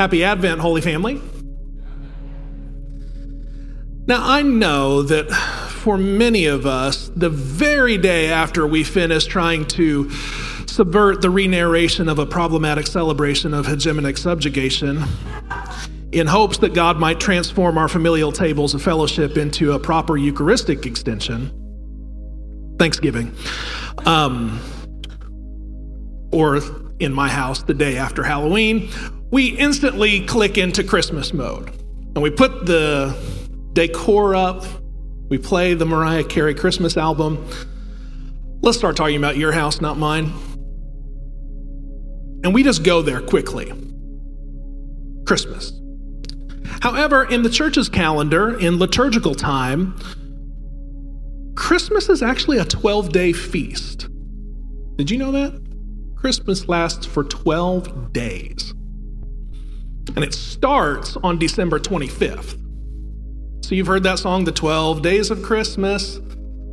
Happy Advent, Holy Family. Now, I know that for many of us, the very day after we finish trying to subvert the re-narration of a problematic celebration of hegemonic subjugation, in hopes that God might transform our familial tables of fellowship into a proper Eucharistic extension, Thanksgiving, um, or in my house, the day after Halloween, we instantly click into Christmas mode. And we put the decor up, we play the Mariah Carey Christmas album. Let's start talking about your house, not mine. And we just go there quickly. Christmas. However, in the church's calendar, in liturgical time, Christmas is actually a 12 day feast. Did you know that? Christmas lasts for 12 days and it starts on December 25th. So you've heard that song, The 12 Days of Christmas.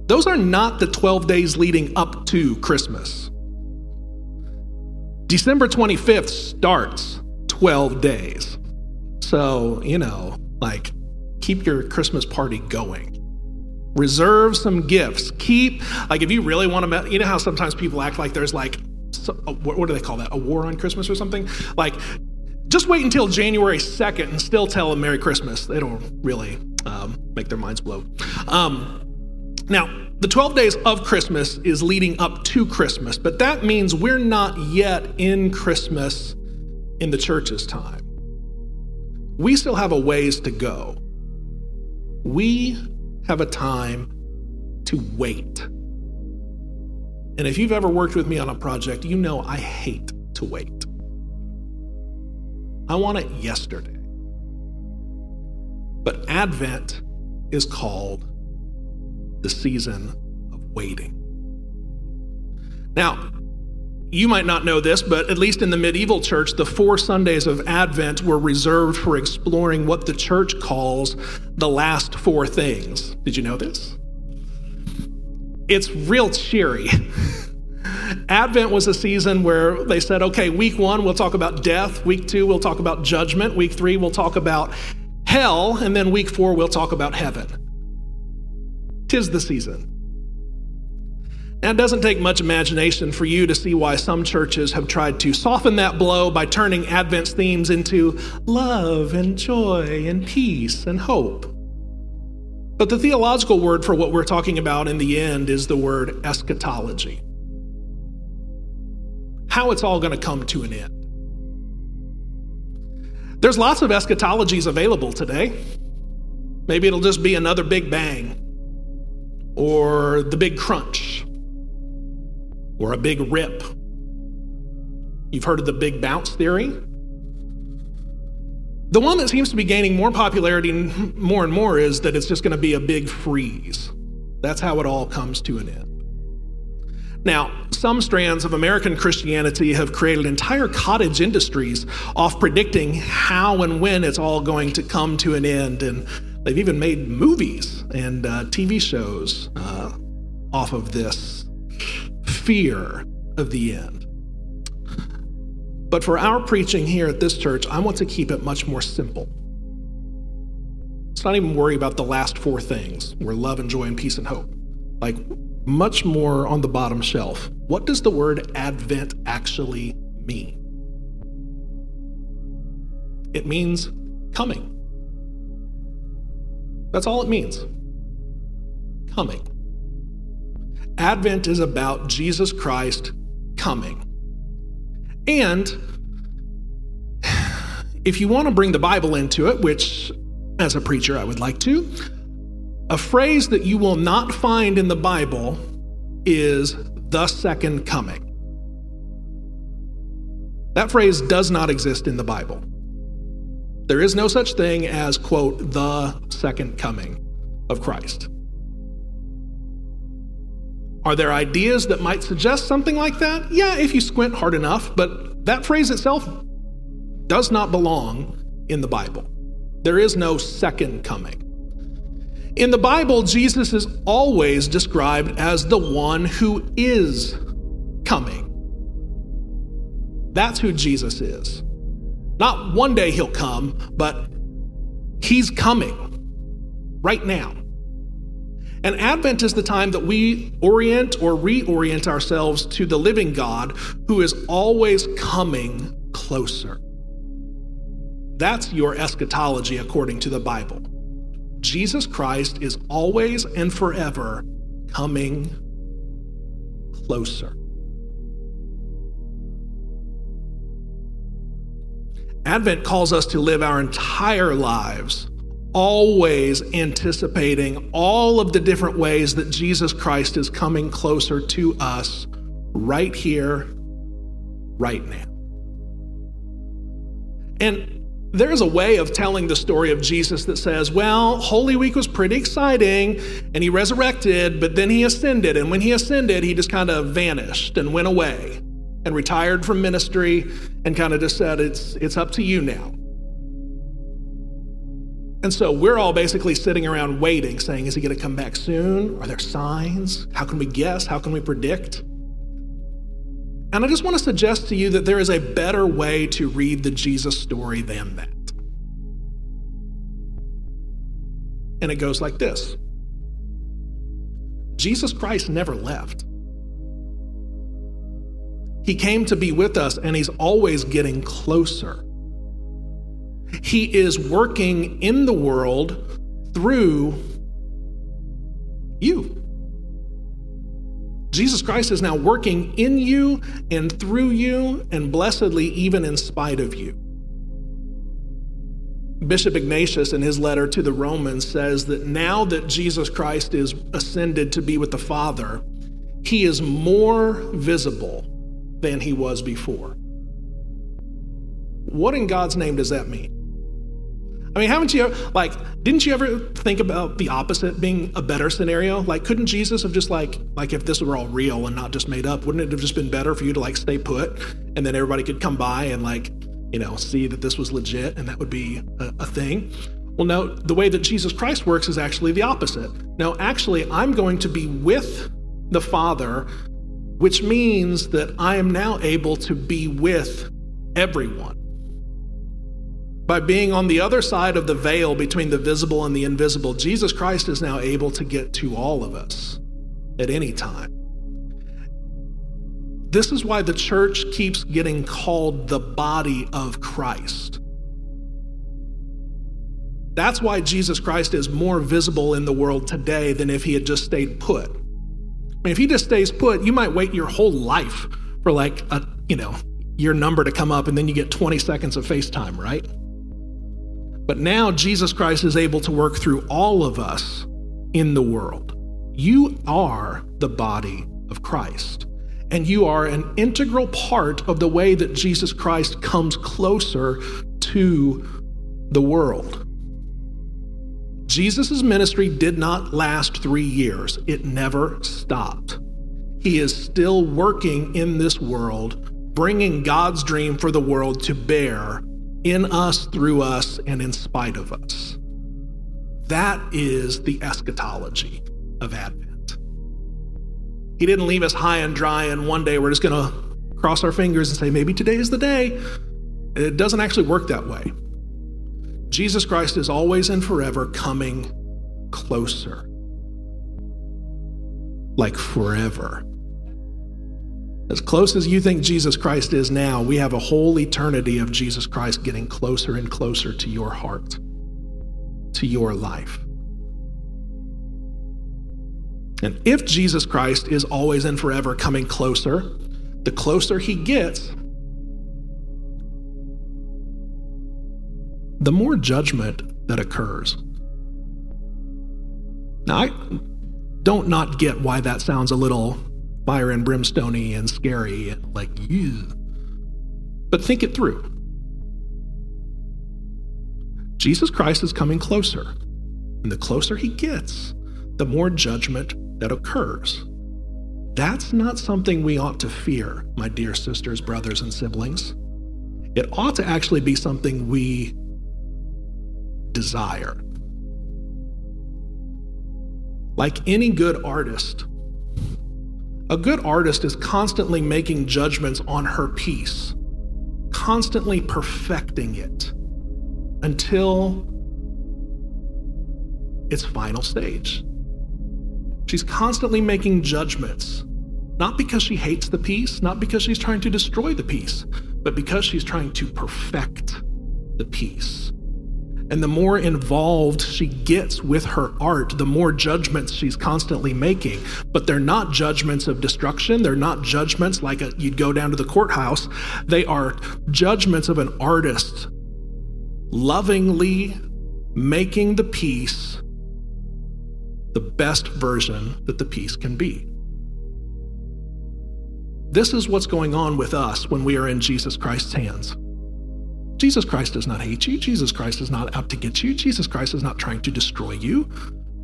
Those are not the 12 days leading up to Christmas. December 25th starts 12 days. So, you know, like, keep your Christmas party going. Reserve some gifts. Keep, like, if you really want to, you know how sometimes people act like there's like, what do they call that? A war on Christmas or something? Like, just wait until January 2nd and still tell them Merry Christmas. They don't really um, make their minds blow. Um, now, the 12 days of Christmas is leading up to Christmas, but that means we're not yet in Christmas in the church's time. We still have a ways to go. We have a time to wait. And if you've ever worked with me on a project, you know I hate to wait. I want it yesterday. But Advent is called the season of waiting. Now, you might not know this, but at least in the medieval church, the four Sundays of Advent were reserved for exploring what the church calls the last four things. Did you know this? It's real cheery. Advent was a season where they said, okay, week one, we'll talk about death. Week two, we'll talk about judgment. Week three, we'll talk about hell. And then week four, we'll talk about heaven. Tis the season. Now, it doesn't take much imagination for you to see why some churches have tried to soften that blow by turning Advent's themes into love and joy and peace and hope. But the theological word for what we're talking about in the end is the word eschatology how it's all going to come to an end. There's lots of eschatologies available today. Maybe it'll just be another big bang, or the big crunch, or a big rip. You've heard of the big bounce theory? The one that seems to be gaining more popularity more and more is that it's just going to be a big freeze. That's how it all comes to an end. Now, some strands of American Christianity have created entire cottage industries off predicting how and when it's all going to come to an end. And they've even made movies and uh, TV shows uh, off of this fear of the end. But for our preaching here at this church, I want to keep it much more simple. Let's not even worry about the last four things where love and joy and peace and hope. Like, much more on the bottom shelf. What does the word Advent actually mean? it means coming. That's all it means. Coming. Advent is about Jesus Christ coming. And if you want to bring the Bible into it, which as a preacher I would like to, a phrase that you will not find in the Bible is the second coming. That phrase does not exist in the Bible. There is no such thing as, quote, the second coming of Christ. Are there ideas that might suggest something like that? Yeah, if you squint hard enough, but that phrase itself does not belong in the Bible. There is no second coming. In the Bible, Jesus is always described as the one who is coming. That's who Jesus is. Not one day he'll come, but he's coming right now. And Advent is the time that we orient or reorient ourselves to the living God who is always coming closer. That's your eschatology according to the Bible. Jesus Christ is always and forever coming closer. Advent calls us to live our entire lives always anticipating all of the different ways that Jesus Christ is coming closer to us right here, right now. And there's a way of telling the story of Jesus that says, well, Holy Week was pretty exciting and he resurrected, but then he ascended. And when he ascended, he just kind of vanished and went away and retired from ministry and kind of just said, it's, it's up to you now. And so we're all basically sitting around waiting, saying, Is he going to come back soon? Are there signs? How can we guess? How can we predict? And I just want to suggest to you that there is a better way to read the Jesus story than that. And it goes like this Jesus Christ never left. He came to be with us, and he's always getting closer. He is working in the world through you. Jesus Christ is now working in you and through you, and blessedly, even in spite of you. Bishop Ignatius, in his letter to the Romans, says that now that Jesus Christ is ascended to be with the Father, he is more visible than he was before. What in God's name does that mean? I mean, haven't you like didn't you ever think about the opposite being a better scenario? Like couldn't Jesus have just like like if this were all real and not just made up, wouldn't it have just been better for you to like stay put and then everybody could come by and like, you know, see that this was legit and that would be a, a thing? Well, no, the way that Jesus Christ works is actually the opposite. No, actually, I'm going to be with the Father, which means that I am now able to be with everyone. By being on the other side of the veil between the visible and the invisible, Jesus Christ is now able to get to all of us at any time. This is why the church keeps getting called the body of Christ. That's why Jesus Christ is more visible in the world today than if he had just stayed put. I mean, if he just stays put, you might wait your whole life for like a, you know, your number to come up and then you get 20 seconds of FaceTime, right? But now Jesus Christ is able to work through all of us in the world. You are the body of Christ, and you are an integral part of the way that Jesus Christ comes closer to the world. Jesus' ministry did not last three years, it never stopped. He is still working in this world, bringing God's dream for the world to bear in us, through us, and in spite of us. That is the eschatology of Advent. He didn't leave us high and dry, and one day we're just going to cross our fingers and say, maybe today is the day. It doesn't actually work that way. Jesus Christ is always and forever coming closer. Like forever. As close as you think Jesus Christ is now, we have a whole eternity of Jesus Christ getting closer and closer to your heart, to your life. And if Jesus Christ is always and forever coming closer, the closer he gets, the more judgment that occurs. Now, I don't not get why that sounds a little fire and brimstony and scary and like, you. but think it through. Jesus Christ is coming closer, and the closer he gets, the more judgment that occurs. That's not something we ought to fear, my dear sisters, brothers, and siblings. It ought to actually be something we desire. Like any good artist, a good artist is constantly making judgments on her piece, constantly perfecting it until its final stage. She's constantly making judgments, not because she hates the piece, not because she's trying to destroy the piece, but because she's trying to perfect the piece. And the more involved she gets with her art, the more judgments she's constantly making. But they're not judgments of destruction. They're not judgments like a, you'd go down to the courthouse. They are judgments of an artist lovingly making the piece the best version that the piece can be. This is what's going on with us when we are in Jesus Christ's hands. Jesus Christ does not hate you. Jesus Christ is not out to get you. Jesus Christ is not trying to destroy you.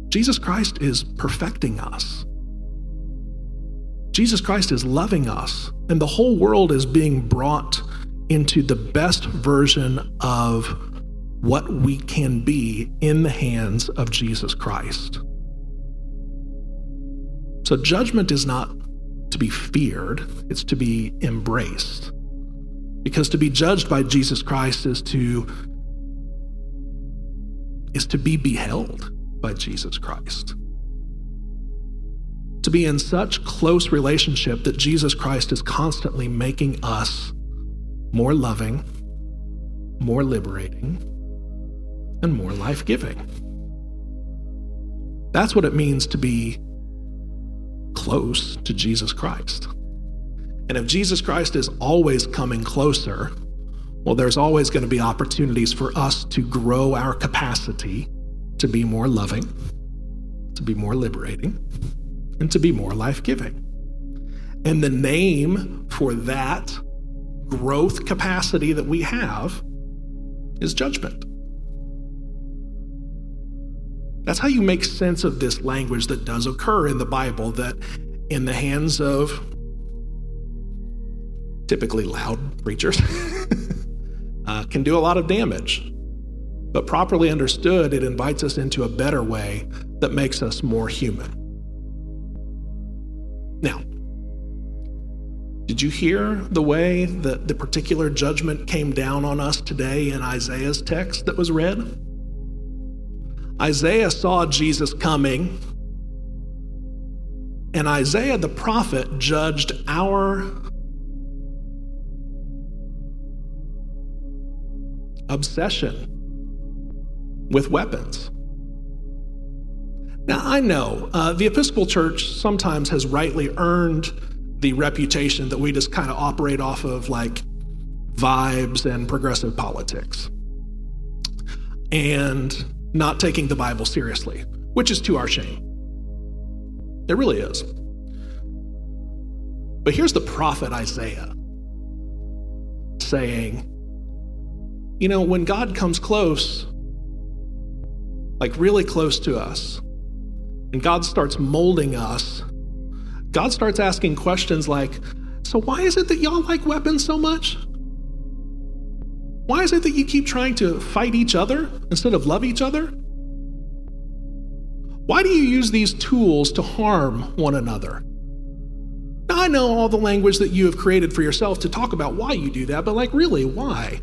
Jesus Christ is perfecting us. Jesus Christ is loving us, and the whole world is being brought into the best version of what we can be in the hands of Jesus Christ. So judgment is not to be feared, it's to be embraced. Because to be judged by Jesus Christ is to is to be beheld by Jesus Christ. To be in such close relationship that Jesus Christ is constantly making us more loving, more liberating, and more life giving. That's what it means to be close to Jesus Christ. And if Jesus Christ is always coming closer, well, there's always going to be opportunities for us to grow our capacity to be more loving, to be more liberating, and to be more life giving. And the name for that growth capacity that we have is judgment. That's how you make sense of this language that does occur in the Bible that in the hands of typically loud preachers uh, can do a lot of damage. But properly understood, it invites us into a better way that makes us more human. Now, did you hear the way that the particular judgment came down on us today in Isaiah's text that was read? Isaiah saw Jesus coming, and Isaiah the prophet judged our obsession with weapons. Now, I know uh, the Episcopal Church sometimes has rightly earned the reputation that we just kind of operate off of like vibes and progressive politics. And not taking the Bible seriously, which is to our shame. It really is. But here's the prophet Isaiah saying, you know, when God comes close, like really close to us, and God starts molding us, God starts asking questions like, So why is it that y'all like weapons so much? Why is it that you keep trying to fight each other instead of love each other? Why do you use these tools to harm one another? Now, I know all the language that you have created for yourself to talk about why you do that, but like, really, why?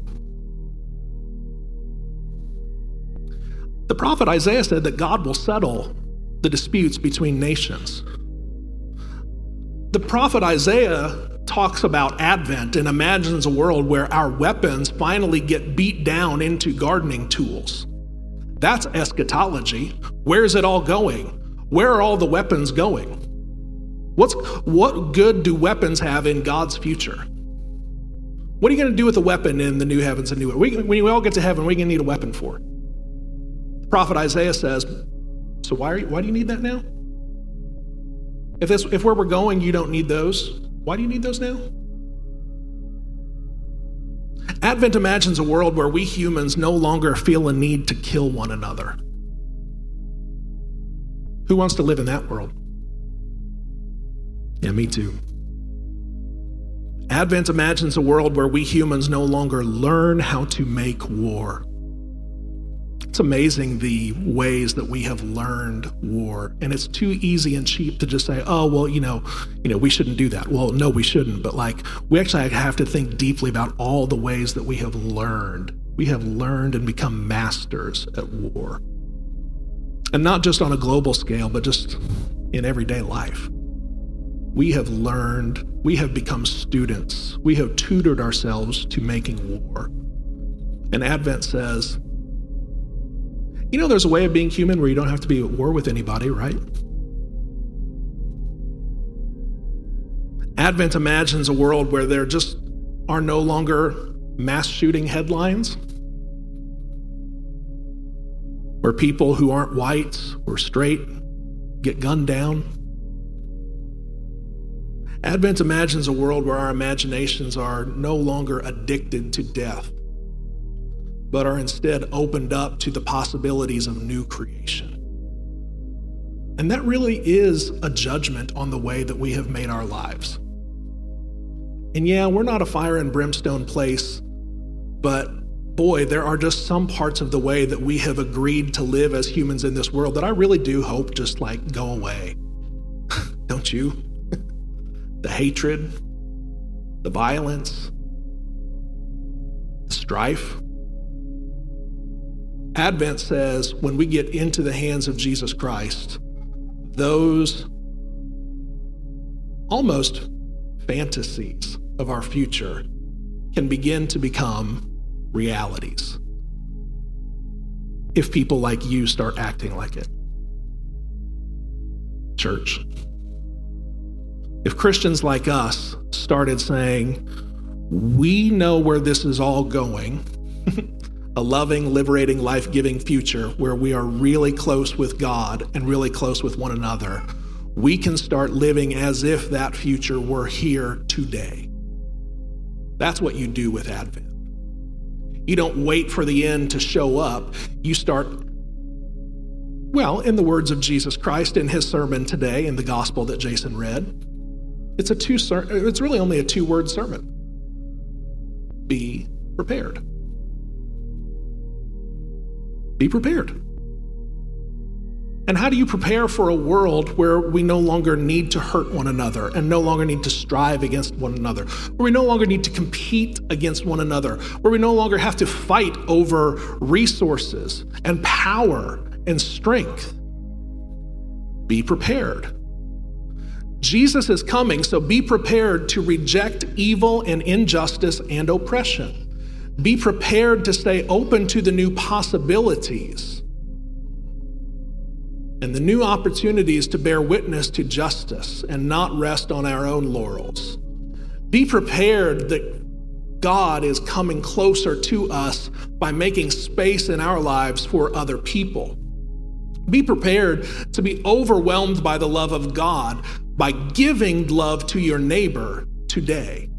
The prophet Isaiah said that God will settle the disputes between nations. The prophet Isaiah talks about Advent and imagines a world where our weapons finally get beat down into gardening tools. That's eschatology. Where's it all going? Where are all the weapons going? What's, what good do weapons have in God's future? What are you going to do with a weapon in the new heavens and new earth? When we all get to heaven, what are you going to need a weapon for? Prophet Isaiah says, So why, you, why do you need that now? If, this, if where we're going, you don't need those, why do you need those now? Advent imagines a world where we humans no longer feel a need to kill one another. Who wants to live in that world? Yeah, me too. Advent imagines a world where we humans no longer learn how to make war. It's amazing the ways that we have learned war. And it's too easy and cheap to just say, oh, well, you know, you know, we shouldn't do that. Well, no, we shouldn't. But like we actually have to think deeply about all the ways that we have learned. We have learned and become masters at war. And not just on a global scale, but just in everyday life. We have learned, we have become students, we have tutored ourselves to making war. And Advent says, you know, there's a way of being human where you don't have to be at war with anybody, right? Advent imagines a world where there just are no longer mass shooting headlines, where people who aren't white or straight get gunned down. Advent imagines a world where our imaginations are no longer addicted to death, but are instead opened up to the possibilities of new creation. And that really is a judgment on the way that we have made our lives. And yeah, we're not a fire and brimstone place, but boy, there are just some parts of the way that we have agreed to live as humans in this world that I really do hope just like go away. Don't you? the hatred, the violence, the strife. Advent says when we get into the hands of Jesus Christ, those almost fantasies of our future can begin to become realities if people like you start acting like it. Church. If Christians like us started saying, we know where this is all going, a loving, liberating, life giving future where we are really close with God and really close with one another, we can start living as if that future were here today. That's what you do with Advent. You don't wait for the end to show up. You start, well, in the words of Jesus Christ in his sermon today in the gospel that Jason read, it's a two it's really only a two-word sermon. Be prepared. Be prepared. And how do you prepare for a world where we no longer need to hurt one another and no longer need to strive against one another, where we no longer need to compete against one another, where we no longer have to fight over resources and power and strength? Be prepared. Jesus is coming, so be prepared to reject evil and injustice and oppression. Be prepared to stay open to the new possibilities and the new opportunities to bear witness to justice and not rest on our own laurels. Be prepared that God is coming closer to us by making space in our lives for other people. Be prepared to be overwhelmed by the love of God by giving love to your neighbor today.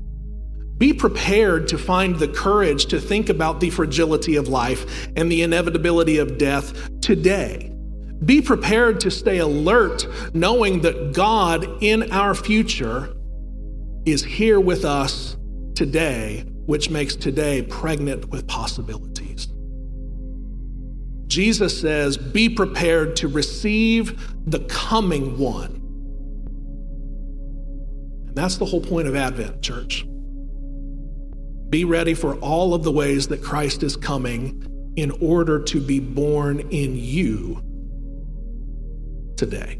Be prepared to find the courage to think about the fragility of life and the inevitability of death today. Be prepared to stay alert, knowing that God in our future is here with us today, which makes today pregnant with possibilities. Jesus says, Be prepared to receive the coming one. And that's the whole point of Advent, church. Be ready for all of the ways that Christ is coming in order to be born in you today.